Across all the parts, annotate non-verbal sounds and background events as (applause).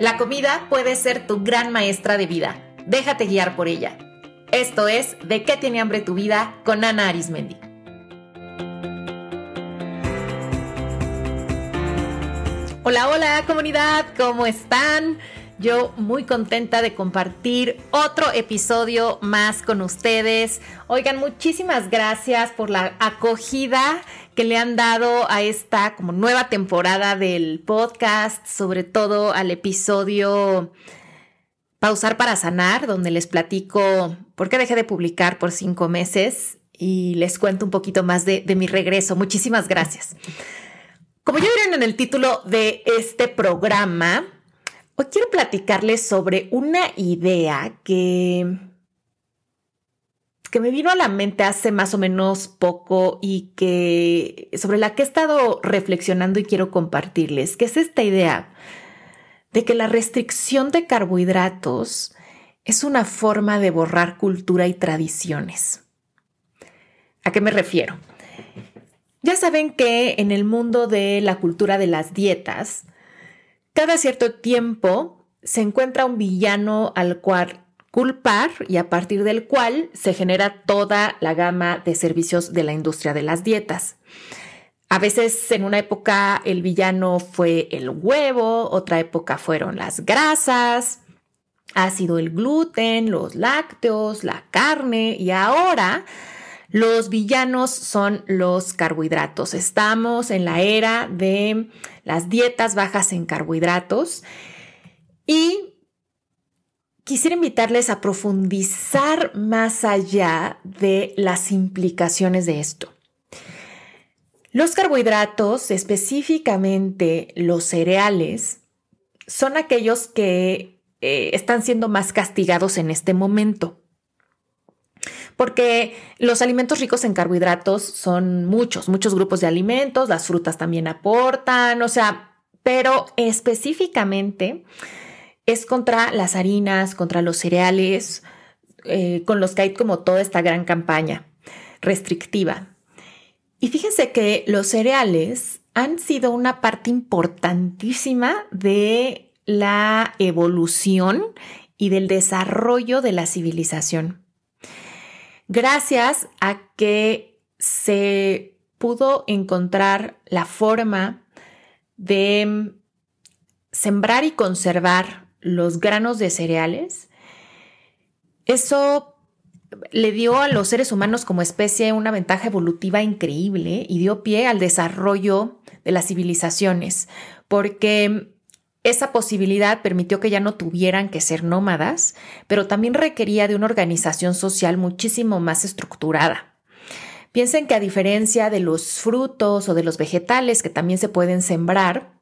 La comida puede ser tu gran maestra de vida. Déjate guiar por ella. Esto es De qué tiene hambre tu vida con Ana Arismendi. Hola, hola comunidad, ¿cómo están? Yo muy contenta de compartir otro episodio más con ustedes. Oigan, muchísimas gracias por la acogida que le han dado a esta como nueva temporada del podcast, sobre todo al episodio Pausar para sanar, donde les platico por qué dejé de publicar por cinco meses y les cuento un poquito más de, de mi regreso. Muchísimas gracias. Como ya vieron en el título de este programa, hoy quiero platicarles sobre una idea que que me vino a la mente hace más o menos poco y que sobre la que he estado reflexionando y quiero compartirles, que es esta idea de que la restricción de carbohidratos es una forma de borrar cultura y tradiciones. ¿A qué me refiero? Ya saben que en el mundo de la cultura de las dietas, cada cierto tiempo se encuentra un villano al cual culpar y a partir del cual se genera toda la gama de servicios de la industria de las dietas. A veces en una época el villano fue el huevo, otra época fueron las grasas, ha sido el gluten, los lácteos, la carne y ahora los villanos son los carbohidratos. Estamos en la era de las dietas bajas en carbohidratos y quisiera invitarles a profundizar más allá de las implicaciones de esto. Los carbohidratos, específicamente los cereales, son aquellos que eh, están siendo más castigados en este momento. Porque los alimentos ricos en carbohidratos son muchos, muchos grupos de alimentos, las frutas también aportan, o sea, pero específicamente es contra las harinas, contra los cereales, eh, con los que hay como toda esta gran campaña restrictiva. Y fíjense que los cereales han sido una parte importantísima de la evolución y del desarrollo de la civilización. Gracias a que se pudo encontrar la forma de sembrar y conservar los granos de cereales, eso le dio a los seres humanos como especie una ventaja evolutiva increíble y dio pie al desarrollo de las civilizaciones, porque esa posibilidad permitió que ya no tuvieran que ser nómadas, pero también requería de una organización social muchísimo más estructurada. Piensen que a diferencia de los frutos o de los vegetales que también se pueden sembrar,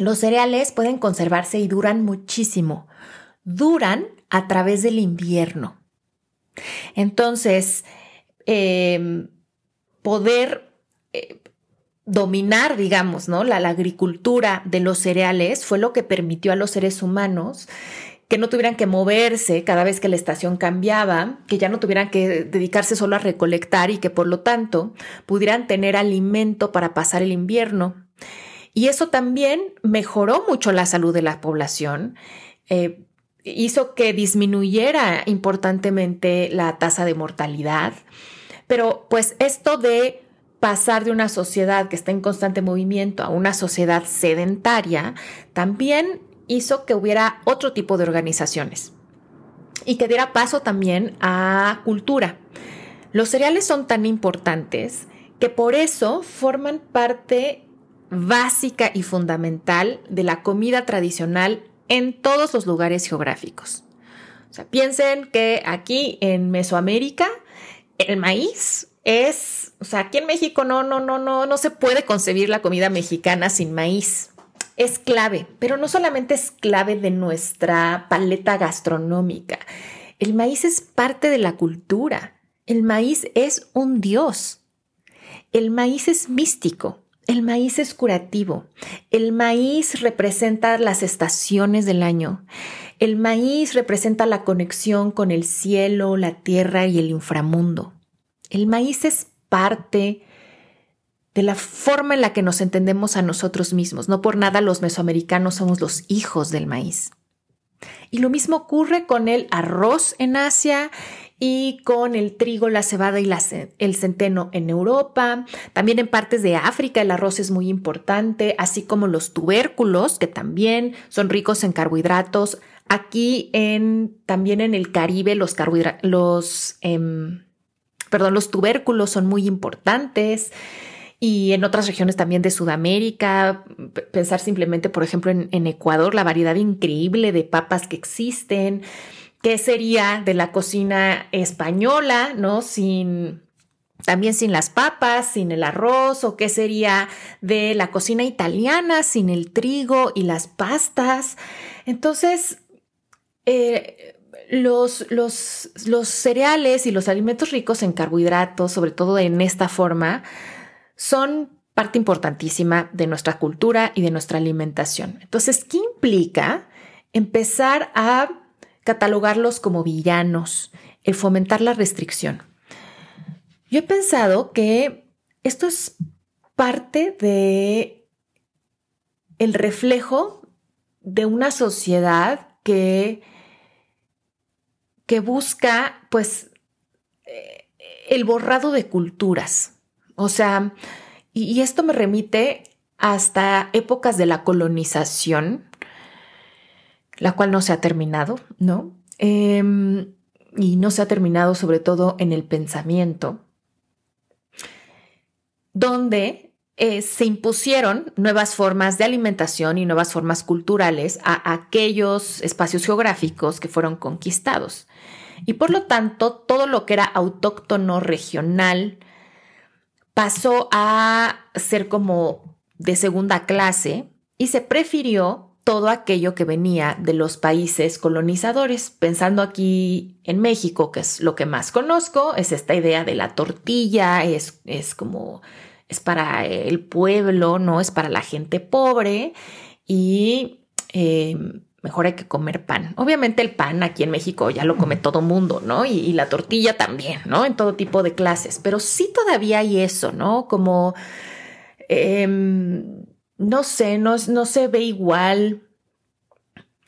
los cereales pueden conservarse y duran muchísimo. Duran a través del invierno. Entonces, em, poder eh, dominar, digamos, ¿no? La, la, agricultura de los cereales fue lo que permitió a los seres humanos que no tuvieran que moverse cada vez que la estación cambiaba, que ya no tuvieran que dedicarse solo a recolectar y que por lo tanto pudieran tener alimento para pasar el invierno. Y eso también mejoró mucho la salud de la población. Eh, hizo que disminuyera importantemente la tasa de mortalidad. Pero pues esto de pasar de una sociedad que está en constante movimiento a una sociedad sedentaria, también hizo que hubiera otro tipo de organizaciones y que diera paso también a cultura. Los cereales son tan importantes que por eso forman parte básica y fundamental de la comida tradicional en todos los lugares geográficos. O sea, piensen que aquí en Mesoamérica el maíz es, o sea, aquí en México no, no, no, no, no se puede concebir la comida mexicana sin maíz. Es clave, pero no solamente es clave de nuestra paleta gastronómica. El maíz es parte de la cultura. El maíz es un dios. El maíz es místico. El maíz es curativo. El maíz representa las estaciones del año. El maíz representa la conexión con el cielo, la tierra y el inframundo. El maíz es parte de la forma en la que nos entendemos a nosotros mismos. No por nada los mesoamericanos somos los hijos del maíz. Y lo mismo ocurre con el arroz en Asia y con el trigo, la cebada y el centeno en Europa. También en partes de África el arroz es muy importante, así como los tubérculos, que también son ricos en carbohidratos. Aquí en, también en el Caribe los em, perdón, los tubérculos son muy importantes y en otras regiones también de Sudamérica, pensar simplemente, por ejemplo, en, Ecuador, la variedad increíble de papas que existen, qué sería de la cocina española, ¿no? Sin, también sin las papas, sin el arroz, o qué sería de la cocina italiana sin el trigo y las pastas. Entonces, eh, los, los, los cereales y los alimentos ricos en carbohidratos, sobre todo en esta forma, son parte importantísima de nuestra cultura y de nuestra alimentación. Entonces, ¿qué implica empezar a catalogarlos como villanos, el fomentar la restricción? Yo he pensado que esto es parte de el reflejo de una sociedad que, que busca pues eh, el borrado de culturas, o sea, y, esto me remite hasta épocas de la colonización, la cual no se ha terminado, ¿no? Em, y no se ha terminado sobre todo en el pensamiento, donde eh, se impusieron nuevas formas de alimentación y nuevas formas culturales a aquellos espacios geográficos que fueron conquistados. Y por lo tanto, todo lo que era autóctono, regional, pasó a ser como de segunda clase y se prefirió todo aquello que venía de los países colonizadores. Pensando aquí en México, que es lo que más conozco, es esta idea de la tortilla, es, es como, es para el pueblo, no es para la gente pobre y eh, mejor hay que comer pan. Obviamente el pan aquí en México ya lo come todo mundo, ¿no? Y, la tortilla también, ¿no? En todo tipo de clases, pero sí todavía hay eso, ¿no? Como, em, no sé, no, no se ve igual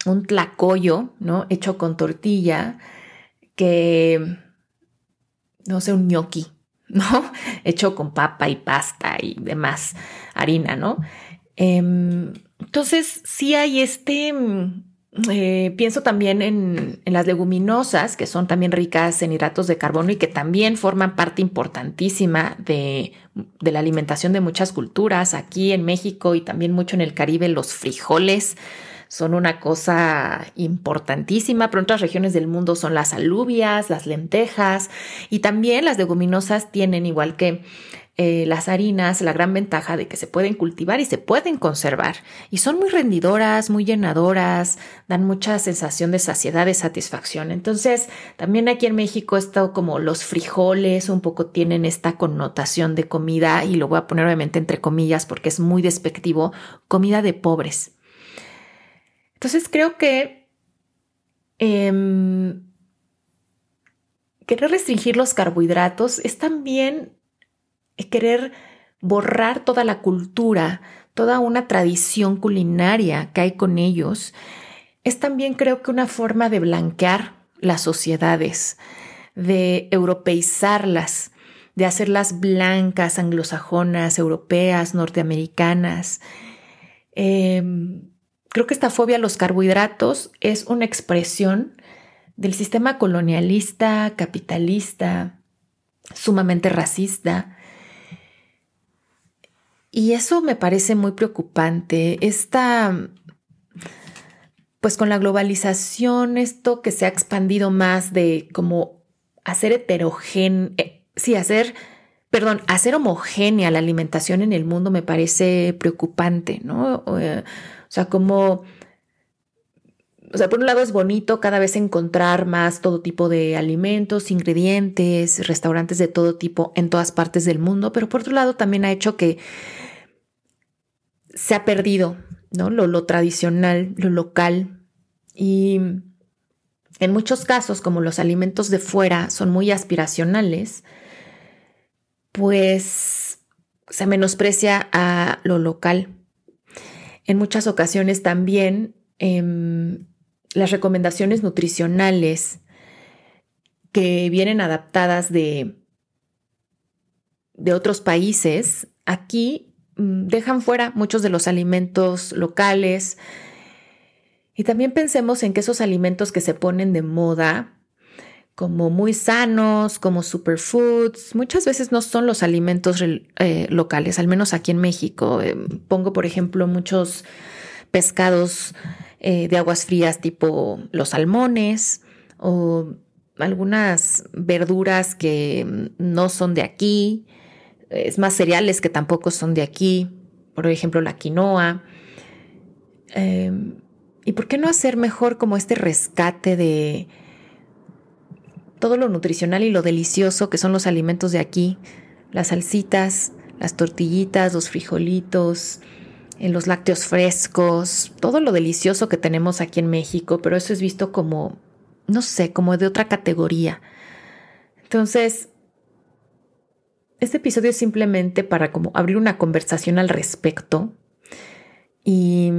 un tlacoyo, ¿no? Hecho con tortilla que, no sé, un gnocchi, (laughs) ¿no? Hecho con papa y pasta y demás, harina, ¿no? Em, entonces, sí hay este, mm, eh, pienso también en, las leguminosas, que son también ricas en hidratos de carbono y que también forman parte importantísima de, la alimentación de muchas culturas. Aquí en México y también mucho en el Caribe, los frijoles son una cosa importantísima, pero en otras regiones del mundo son las alubias, las lentejas y también las leguminosas tienen, igual que eh, las harinas la gran ventaja de que se pueden cultivar y se pueden conservar y son muy rendidoras, muy llenadoras, dan mucha sensación de saciedad, de satisfacción. Entonces, también aquí en México esto como los frijoles un poco tienen esta connotación de comida y lo voy a poner obviamente entre comillas porque es muy despectivo, comida de pobres. Entonces creo que em, querer restringir los carbohidratos es también querer borrar toda la cultura, toda una tradición culinaria que hay con ellos, es también creo que una forma de blanquear las sociedades, de europeizarlas, de hacerlas blancas, anglosajonas, europeas, norteamericanas. Em, creo que esta fobia a los carbohidratos es una expresión del sistema colonialista, capitalista, sumamente racista, y eso me parece muy preocupante. Esta, pues con la globalización, esto que se ha expandido más de como hacer heterogéneo, eh, sí, hacer, perdón, hacer homogénea la alimentación en el mundo me parece preocupante, ¿no? O, eh, sea, como... O sea, por un lado es bonito cada vez encontrar más todo tipo de alimentos, ingredientes, restaurantes de todo tipo en todas partes del mundo, pero por otro lado también ha hecho que se ha perdido, ¿no? Lo, tradicional, lo local. Y en muchos casos, como los alimentos de fuera son muy aspiracionales, pues se menosprecia a lo local. En muchas ocasiones también em, las recomendaciones nutricionales que vienen adaptadas de, de otros países, aquí mm, dejan fuera muchos de los alimentos locales. Y también pensemos en que esos alimentos que se ponen de moda, como muy sanos, como superfoods, muchas veces no son los alimentos eh, locales, al menos aquí en México. Eh, pongo, por ejemplo, muchos pescados eh, de aguas frías tipo los salmones o algunas verduras que no son de aquí, es más cereales que tampoco son de aquí, por ejemplo la quinoa. Em, ¿Y por qué no hacer mejor como este rescate de todo lo nutricional y lo delicioso que son los alimentos de aquí? Las salsitas, las tortillitas, los frijolitos, eh, los lácteos frescos, todo lo delicioso que tenemos aquí en México, pero eso es visto como no sé, como de otra categoría. Entonces, este episodio es simplemente para como abrir una conversación al respecto y,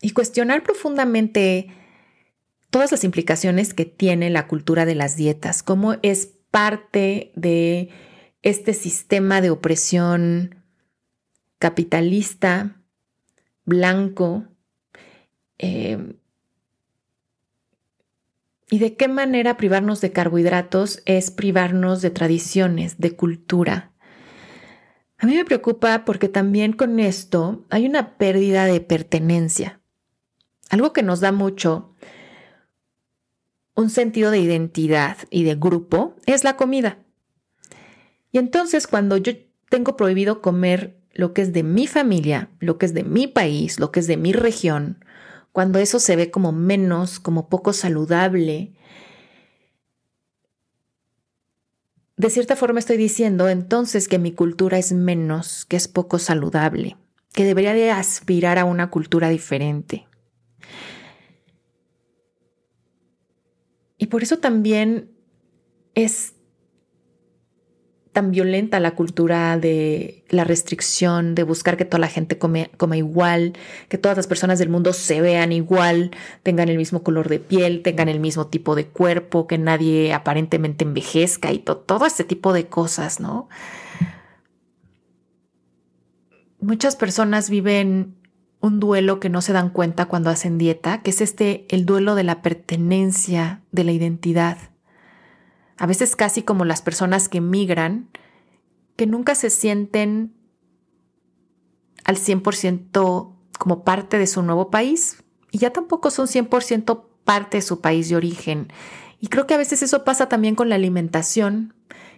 y cuestionar profundamente todas las implicaciones que tiene la cultura de las dietas, cómo es parte de este sistema de opresión capitalista, blanco, eh, ¿Y de qué manera privarnos de carbohidratos es privarnos de tradiciones, de cultura? A mí me preocupa porque también con esto hay una pérdida de pertenencia. Algo que nos da mucho un sentido de identidad y de grupo es la comida. Y entonces cuando yo tengo prohibido comer lo que es de mi familia, lo que es de mi país, lo que es de mi región, cuando eso se ve como menos, como poco saludable, de cierta forma estoy diciendo entonces que mi cultura es menos, que es poco saludable, que debería de aspirar a una cultura diferente. Y por eso también es tan violenta la cultura de la restricción, de buscar que toda la gente come, coma igual, que todas las personas del mundo se vean igual, tengan el mismo color de piel, tengan el mismo tipo de cuerpo, que nadie aparentemente envejezca y todo este tipo de cosas, ¿no? Muchas personas viven un duelo que no se dan cuenta cuando hacen dieta, que es este, el duelo de la pertenencia, de la identidad a veces casi como las personas que migran, que nunca se sienten al 100% como parte de su nuevo país y ya tampoco son 100% parte de su país de origen. Y creo que a veces eso pasa también con la alimentación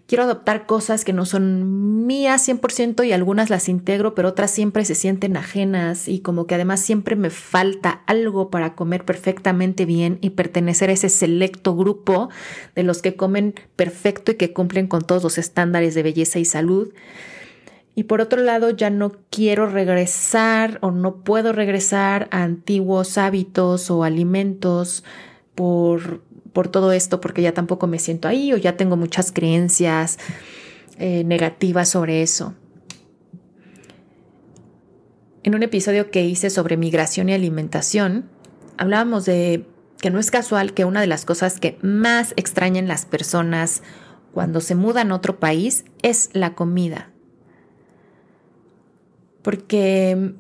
quiero adoptar cosas que no son mías 100% y algunas las integro, pero otras siempre se sienten ajenas y como que además siempre me falta algo para comer perfectamente bien y pertenecer a ese selecto grupo de los que comen perfecto y que cumplen con todos los estándares de belleza y salud. Y por otro lado, ya no quiero regresar o no puedo regresar a antiguos hábitos o alimentos por por todo esto porque ya tampoco me siento ahí o ya tengo muchas creencias eh, negativas sobre eso. En un episodio que hice sobre migración y alimentación, hablábamos de que no es casual que una de las cosas que más extrañan las personas cuando se mudan a otro país es la comida. Porque,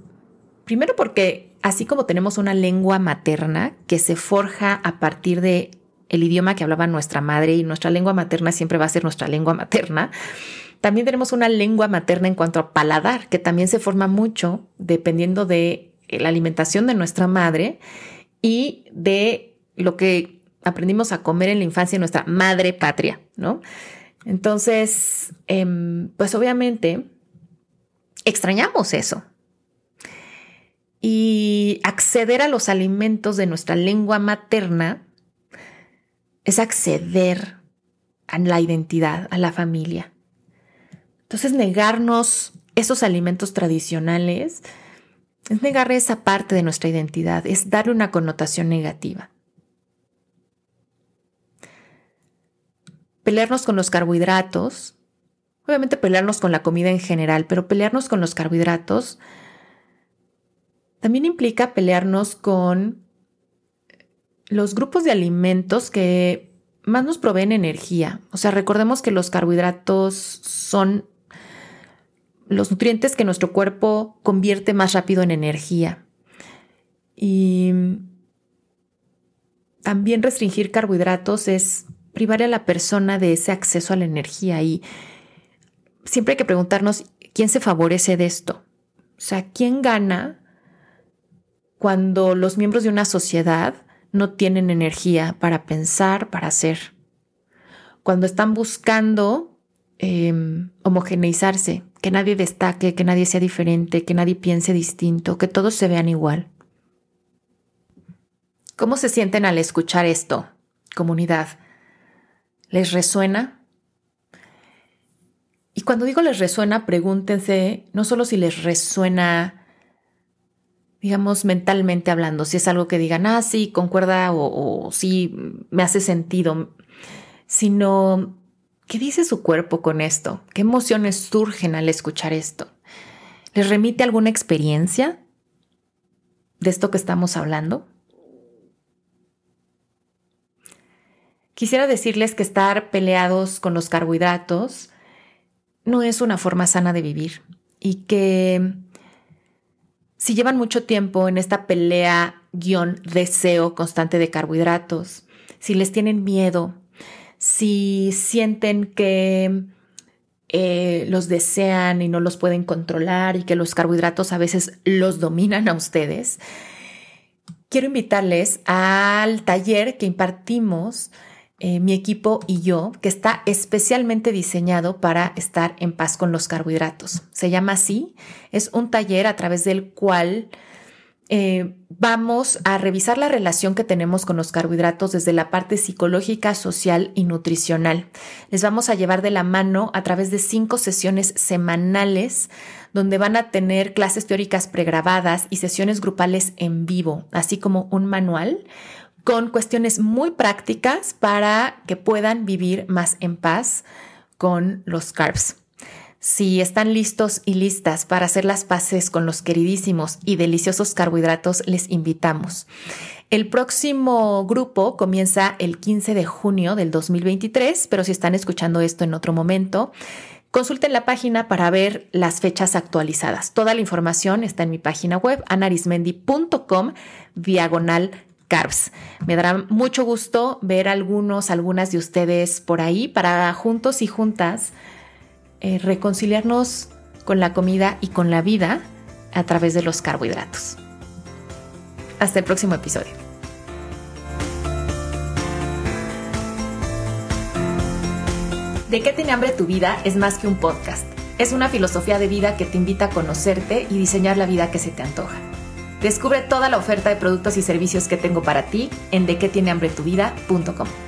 primero porque así como tenemos una lengua materna que se forja a partir de el idioma que hablaba nuestra madre y nuestra lengua materna siempre va a ser nuestra lengua materna. También tenemos una lengua materna en cuanto a paladar, que también se forma mucho dependiendo de la alimentación de nuestra madre y de lo que aprendimos a comer en la infancia en nuestra madre patria, ¿no? Entonces, em, pues obviamente extrañamos eso. Y acceder a los alimentos de nuestra lengua materna es acceder a la identidad, a la familia. Entonces, negarnos esos alimentos tradicionales es negar esa parte de nuestra identidad, es darle una connotación negativa. Pelearnos con los carbohidratos obviamente pelearnos con la comida en general, pero pelearnos con los carbohidratos también implica pelearnos con los grupos de alimentos que más nos proveen energía. O sea, recordemos que los carbohidratos son los nutrientes que nuestro cuerpo convierte más rápido en energía. Y también restringir carbohidratos es privar a la persona de ese acceso a la energía y siempre hay que preguntarnos quién se favorece de esto. O sea, ¿quién gana cuando los miembros de una sociedad no tienen energía para pensar, para hacer? Cuando están buscando em, homogeneizarse, que nadie destaque, que nadie sea diferente, que nadie piense distinto, que todos se vean igual. ¿Cómo se sienten al escuchar esto, comunidad? ¿Les resuena? Y cuando digo les resuena, pregúntense no solo si les resuena, digamos, mentalmente hablando, si es algo que digan, ah, sí, concuerda o, o sí, me hace sentido, sino qué dice su cuerpo con esto, qué emociones surgen al escuchar esto. ¿Les remite alguna experiencia de esto que estamos hablando? Quisiera decirles que estar peleados con los carbohidratos no es una forma sana de vivir y que si llevan mucho tiempo en esta pelea guion deseo constante de carbohidratos, si les tienen miedo, si sienten que eh, los desean y no los pueden controlar y que los carbohidratos a veces los dominan a ustedes, quiero invitarles al taller que impartimos eh, mi equipo y yo, que está especialmente diseñado para estar en paz con los carbohidratos. Se llama así, es un taller a través del cual eh, vamos a revisar la relación que tenemos con los carbohidratos desde la parte psicológica, social y nutricional. Les vamos a llevar de la mano a través de cinco sesiones semanales donde van a tener clases teóricas pregrabadas y sesiones grupales en vivo, así como un manual con cuestiones muy prácticas para que puedan vivir más en paz con los carbs. Si están listos y listas para hacer las paces con los queridísimos y deliciosos carbohidratos, les invitamos. El próximo grupo comienza el 15 de junio del 2023, pero si están escuchando esto en otro momento, consulten la página para ver las fechas actualizadas. Toda la información está en mi página web anarismendi.com diagonal carbs. Me dará mucho gusto ver algunos, algunas de ustedes por ahí para juntos y juntas eh, reconciliarnos con la comida y con la vida a través de los carbohidratos. Hasta el próximo episodio. ¿De qué tiene hambre tu vida? Es más que un podcast. Es una filosofía de vida que te invita a conocerte y diseñar la vida que se te antoja. Descubre toda la oferta de productos y servicios que tengo para ti en dequetienehambretuvida.com.